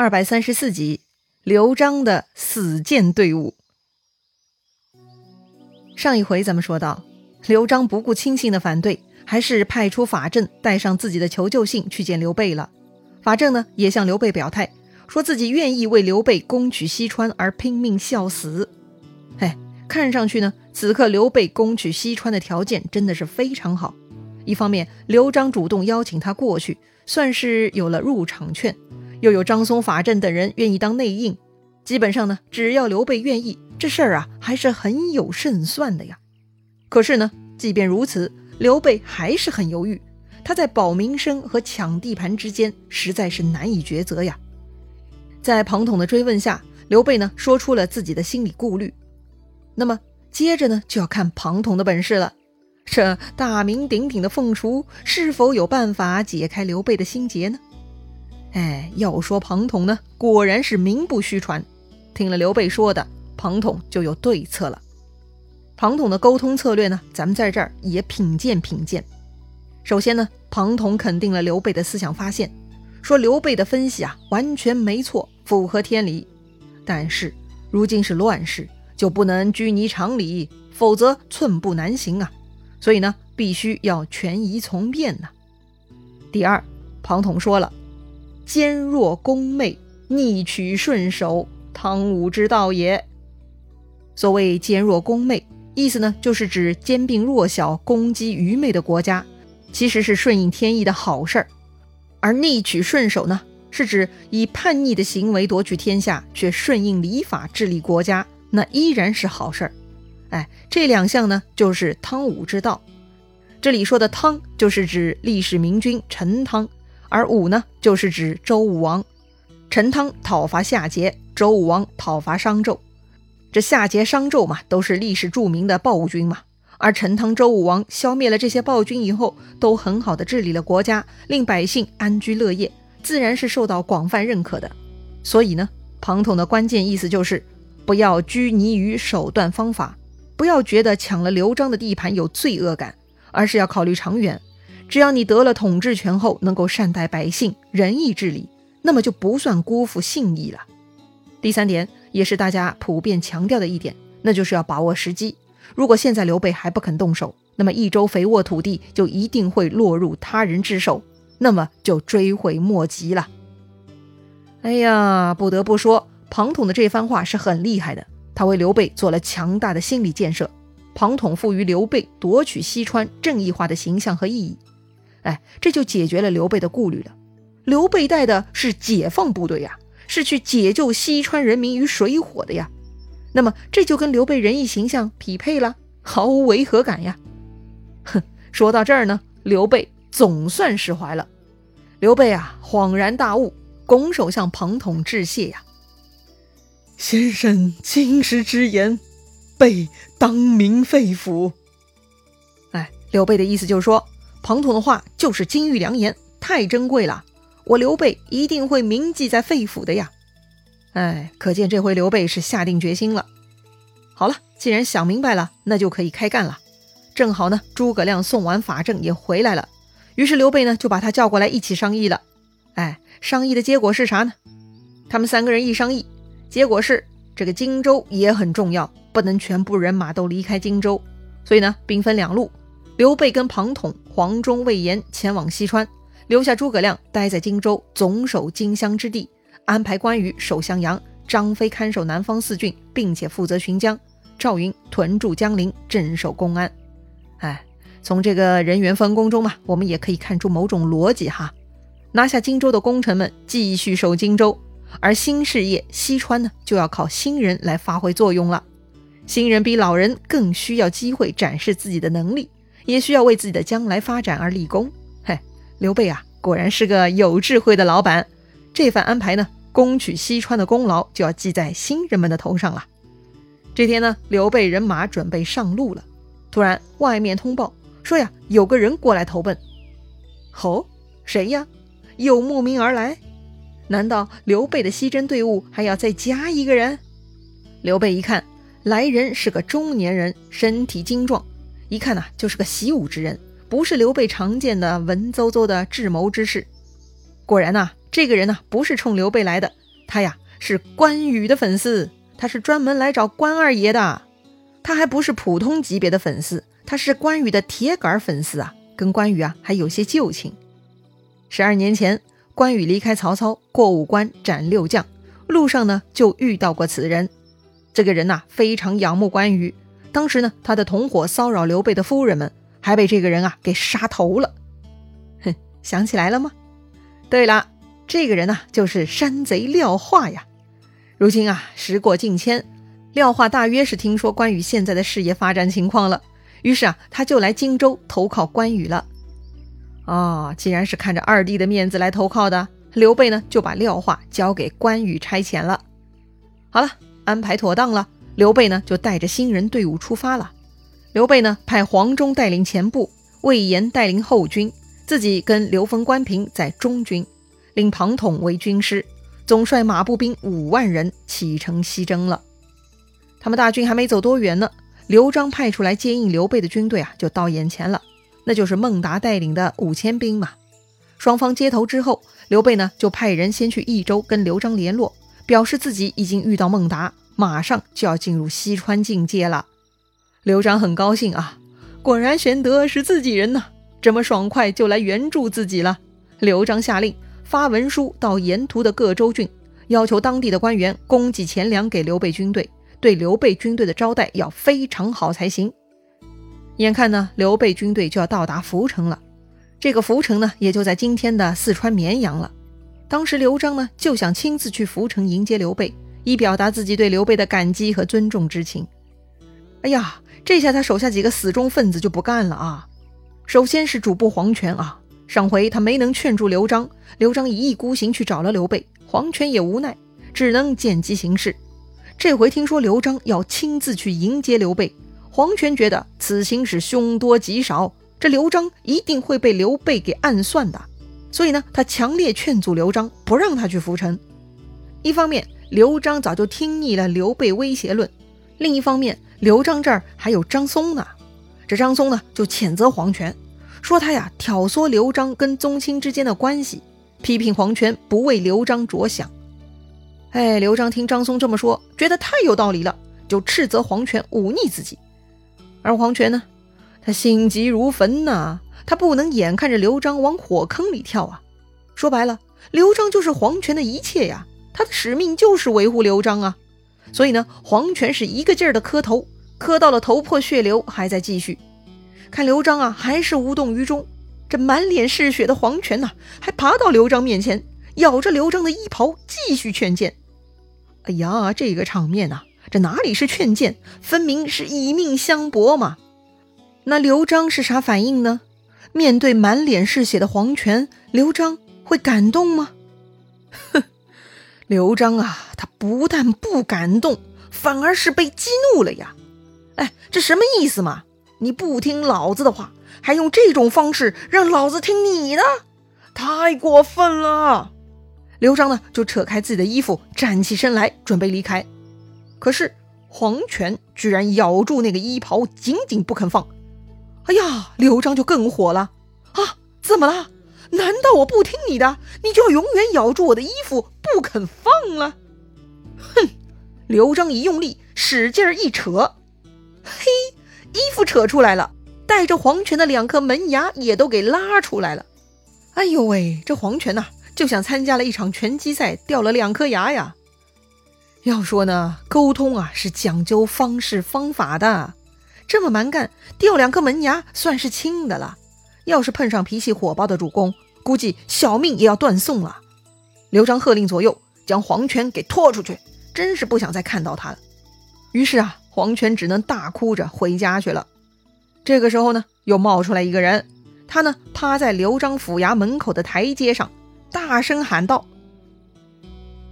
二百三十四集，刘璋的死谏队伍。上一回咱们说到，刘璋不顾亲信的反对，还是派出法正带上自己的求救信去见刘备了。法正呢，也向刘备表态，说自己愿意为刘备攻取西川而拼命效死。哎，看上去呢，此刻刘备攻取西川的条件真的是非常好。一方面，刘璋主动邀请他过去，算是有了入场券。又有张松、法正等人愿意当内应，基本上呢，只要刘备愿意，这事儿啊还是很有胜算的呀。可是呢，即便如此，刘备还是很犹豫，他在保名声和抢地盘之间实在是难以抉择呀。在庞统的追问下，刘备呢说出了自己的心理顾虑。那么接着呢，就要看庞统的本事了。这大名鼎鼎的凤雏是否有办法解开刘备的心结呢？哎，要说庞统呢，果然是名不虚传。听了刘备说的，庞统就有对策了。庞统的沟通策略呢，咱们在这儿也品鉴品鉴。首先呢，庞统肯定了刘备的思想发现，说刘备的分析啊，完全没错，符合天理。但是如今是乱世，就不能拘泥常理，否则寸步难行啊。所以呢，必须要权宜从变呢。第二，庞统说了。坚若攻昧，逆取顺守，汤武之道也。所谓坚若攻昧，意思呢就是指兼并弱小、攻击愚昧的国家，其实是顺应天意的好事儿；而逆取顺守呢，是指以叛逆的行为夺取天下，却顺应礼法治理国家，那依然是好事儿。哎，这两项呢，就是汤武之道。这里说的汤，就是指历史明君陈汤。而武呢，就是指周武王，陈汤讨伐夏桀，周武王讨伐商纣。这夏桀、商纣嘛，都是历史著名的暴君嘛。而陈汤、周武王消灭了这些暴君以后，都很好的治理了国家，令百姓安居乐业，自然是受到广泛认可的。所以呢，庞统的关键意思就是，不要拘泥于手段方法，不要觉得抢了刘璋的地盘有罪恶感，而是要考虑长远。只要你得了统治权后，能够善待百姓、仁义治理，那么就不算辜负信义了。第三点，也是大家普遍强调的一点，那就是要把握时机。如果现在刘备还不肯动手，那么益州肥沃土地就一定会落入他人之手，那么就追悔莫及了。哎呀，不得不说，庞统的这番话是很厉害的，他为刘备做了强大的心理建设。庞统赋予刘备夺取西川正义化的形象和意义。哎，这就解决了刘备的顾虑了。刘备带的是解放部队呀，是去解救西川人民于水火的呀。那么这就跟刘备仁义形象匹配了，毫无违和感呀。哼，说到这儿呢，刘备总算释怀了。刘备啊，恍然大悟，拱手向庞统致谢呀。先生今时之言，备当明肺腑。哎，刘备的意思就是说。庞统的话就是金玉良言，太珍贵了，我刘备一定会铭记在肺腑的呀！哎，可见这回刘备是下定决心了。好了，既然想明白了，那就可以开干了。正好呢，诸葛亮送完法正也回来了，于是刘备呢就把他叫过来一起商议了。哎，商议的结果是啥呢？他们三个人一商议，结果是这个荆州也很重要，不能全部人马都离开荆州，所以呢，兵分两路。刘备跟庞统、黄忠、魏延前往西川，留下诸葛亮待在荆州，总守荆襄之地，安排关羽守襄阳，张飞看守南方四郡，并且负责巡江，赵云屯驻江陵，镇守公安。哎，从这个人员分工中嘛，我们也可以看出某种逻辑哈。拿下荆州的功臣们继续守荆州，而新事业西川呢，就要靠新人来发挥作用了。新人比老人更需要机会展示自己的能力。也需要为自己的将来发展而立功。嘿，刘备啊，果然是个有智慧的老板。这番安排呢，攻取西川的功劳就要记在新人们的头上了。这天呢，刘备人马准备上路了，突然外面通报说呀，有个人过来投奔。吼，谁呀？又慕名而来？难道刘备的西征队伍还要再加一个人？刘备一看，来人是个中年人，身体精壮。一看呐，就是个习武之人，不是刘备常见的文绉绉的智谋之士。果然呐，这个人呐，不是冲刘备来的，他呀是关羽的粉丝，他是专门来找关二爷的。他还不是普通级别的粉丝，他是关羽的铁杆粉丝啊，跟关羽啊还有些旧情。十二年前，关羽离开曹操，过五关斩六将，路上呢就遇到过此人。这个人呐非常仰慕关羽，当时呢他的同伙骚扰刘备的夫人们，还被这个人啊给杀头了。哼，想起来了吗？对了，这个人呐就是山贼廖化呀。如今啊时过境迁。廖化大约是听说关羽现在的事业发展情况了，于是啊，他就来荆州投靠关羽了。哦，既然是看着二弟的面子来投靠的，刘备呢就把廖化交给关羽差遣了。好了，安排妥当了，刘备呢就带着新人队伍出发了。刘备呢派黄忠带领前部，魏延带领后军，自己跟刘封、关平在中军，令庞统为军师，总率马步兵五万人启程西征了。他们大军还没走多远呢，刘璋派出来接应刘备的军队啊，就到眼前了。那就是孟达带领的五千兵嘛。双方接头之后，刘备呢就派人先去益州跟刘璋联络，表示自己已经遇到孟达，马上就要进入西川境界了。刘璋很高兴啊，果然玄德是自己人呐，这么爽快就来援助自己了。刘璋下令发文书到沿途的各州郡，要求当地的官员供给钱粮给刘备军队。对刘备军队的招待要非常好才行。眼看呢，刘备军队就要到达涪城了。这个涪城呢，也就在今天的四川绵阳了。当时刘璋呢，就想亲自去涪城迎接刘备，以表达自己对刘备的感激和尊重之情。哎呀，这下他手下几个死忠分子就不干了啊！首先是主簿黄权啊，上回他没能劝住刘璋，刘璋一意孤行去找了刘备，黄权也无奈，只能见机行事。这回听说刘璋要亲自去迎接刘备，黄权觉得此行是凶多吉少，这刘璋一定会被刘备给暗算的，所以呢，他强烈劝阻刘璋不让他去浮沉。一方面，刘璋早就听腻了刘备威胁论；另一方面，刘璋这儿还有张松呢。这张松呢，就谴责黄权，说他呀挑唆刘璋跟宗亲之间的关系，批评黄权不为刘璋着想。哎，刘璋听张松这么说，觉得太有道理了，就斥责黄权忤逆自己。而黄权呢，他心急如焚呐，他不能眼看着刘璋往火坑里跳啊。说白了，刘璋就是黄权的一切呀，他的使命就是维护刘璋啊。所以呢，黄权是一个劲儿的磕头，磕到了头破血流，还在继续。看刘璋啊，还是无动于衷。这满脸是血的黄权呐，还爬到刘璋面前。咬着刘璋的衣袍，继续劝谏。哎呀，这个场面呐，这哪里是劝谏，分明是以命相搏嘛！那刘璋是啥反应呢？面对满脸是血的黄权，刘璋会感动吗？哼，刘璋啊，他不但不感动，反而是被激怒了呀！哎，这什么意思嘛？你不听老子的话，还用这种方式让老子听你的，太过分了！刘璋呢，就扯开自己的衣服，站起身来，准备离开。可是黄权居然咬住那个衣袍，紧紧不肯放。哎呀，刘璋就更火了啊！怎么了？难道我不听你的，你就要永远咬住我的衣服不肯放了？哼！刘璋一用力，使劲一扯，嘿，衣服扯出来了，带着黄权的两颗门牙也都给拉出来了。哎呦喂，这黄权呐！就像参加了一场拳击赛，掉了两颗牙呀。要说呢，沟通啊是讲究方式方法的。这么蛮干，掉两颗门牙算是轻的了。要是碰上脾气火爆的主公，估计小命也要断送了。刘璋喝令左右，将黄权给拖出去，真是不想再看到他了。于是啊，黄权只能大哭着回家去了。这个时候呢，又冒出来一个人，他呢趴在刘璋府衙门口的台阶上。大声喊道：“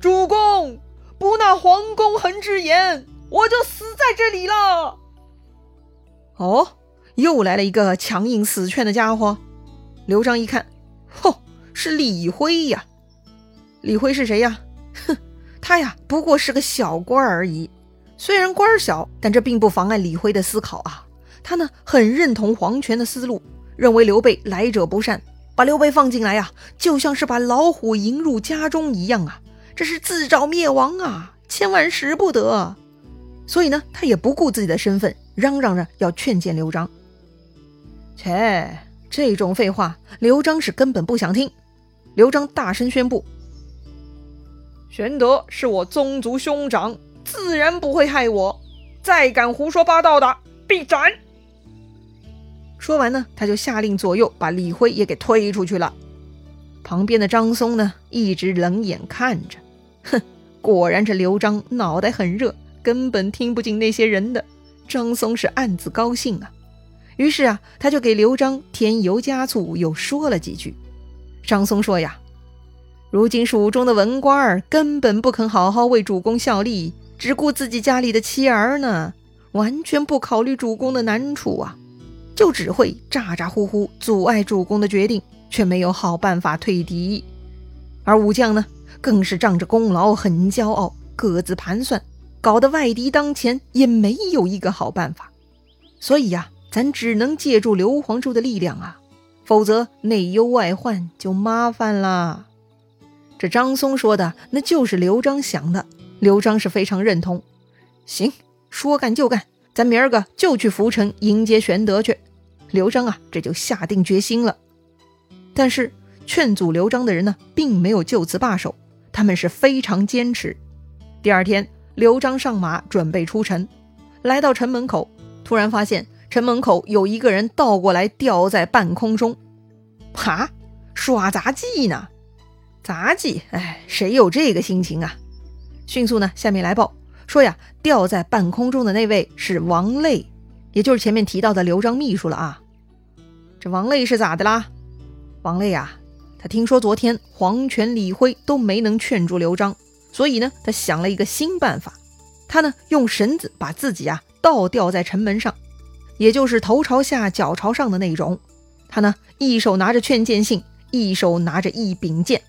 主公，不纳黄公衡之言，我就死在这里了。”哦，又来了一个强硬死劝的家伙。刘璋一看，吼，是李辉呀！李辉是谁呀？哼，他呀，不过是个小官而已。虽然官小，但这并不妨碍李辉的思考啊。他呢，很认同黄权的思路，认为刘备来者不善。把刘备放进来呀，就像是把老虎迎入家中一样啊！这是自找灭亡啊！千万使不得。所以呢，他也不顾自己的身份，嚷嚷着要劝谏刘璋。切，这种废话，刘璋是根本不想听。刘璋大声宣布：“玄德是我宗族兄长，自然不会害我。再敢胡说八道的，必斩！”说完呢，他就下令左右把李辉也给推出去了。旁边的张松呢，一直冷眼看着，哼，果然这刘璋脑袋很热，根本听不进那些人的。张松是暗自高兴啊。于是啊，他就给刘璋添油加醋，又说了几句。张松说呀：“如今蜀中的文官儿根本不肯好好为主公效力，只顾自己家里的妻儿呢，完全不考虑主公的难处啊，就只会咋咋呼呼阻碍主公的决定，却没有好办法退敌。而武将呢，更是仗着功劳很骄傲，各自盘算，搞得外敌当前也没有一个好办法。所以呀。”咱只能借助刘皇叔的力量啊，否则内忧外患就麻烦了。这张松说的那就是刘璋想的，刘璋是非常认同。行，说干就干，咱明儿个就去涪城迎接玄德去。刘璋啊，这就下定决心了。但是劝阻刘璋的人呢，并没有就此罢手，他们是非常坚持。第二天，刘璋上马准备出城，来到城门口，突然发现。城门口有一个人倒过来吊在半空中，哈，耍杂技呢？杂技？哎，谁有这个心情啊？迅速呢，下面来报说呀，吊在半空中的那位是王累，也就是前面提到的刘璋秘书了啊。这王累是咋的啦？王累啊，他听说昨天黄权、李辉都没能劝住刘璋，所以呢，他想了一个新办法，他呢用绳子把自己啊倒吊在城门上。也就是头朝下、脚朝上的那种。他呢，一手拿着劝谏信，一手拿着一柄剑。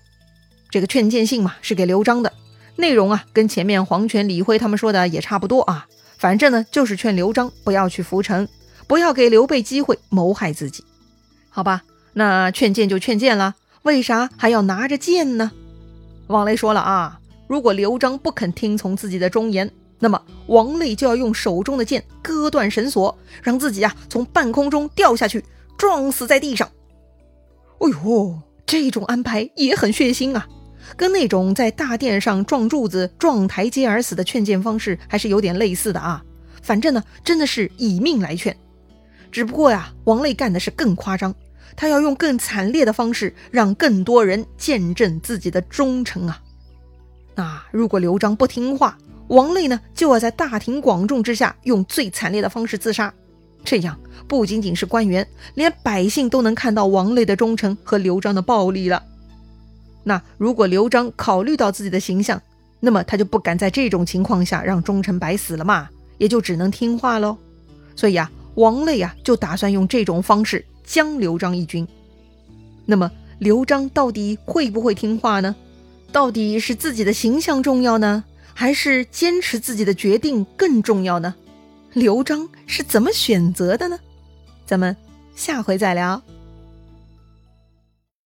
这个劝谏信嘛，是给刘璋的，内容啊，跟前面黄权、李辉他们说的也差不多啊。反正呢，就是劝刘璋不要去浮城，不要给刘备机会谋害自己。好吧，那劝谏就劝谏了，为啥还要拿着剑呢？王雷说了啊，如果刘璋不肯听从自己的忠言。那么王累就要用手中的剑割断绳索，让自己啊从半空中掉下去，撞死在地上。哎呦，这种安排也很血腥啊，跟那种在大殿上撞柱子、撞台阶而死的劝谏方式还是有点类似的啊。反正呢，真的是以命来劝。只不过呀，王累干的是更夸张，他要用更惨烈的方式，让更多人见证自己的忠诚啊。那如果刘璋不听话，王累呢，就要在大庭广众之下用最惨烈的方式自杀，这样不仅仅是官员，连百姓都能看到王累的忠诚和刘璋的暴力了。那如果刘璋考虑到自己的形象，那么他就不敢在这种情况下让忠臣白死了嘛，也就只能听话喽。所以啊，王累啊就打算用这种方式将刘璋一军。那么刘璋到底会不会听话呢？到底是自己的形象重要呢？还是坚持自己的决定更重要呢？刘璋是怎么选择的呢？咱们下回再聊。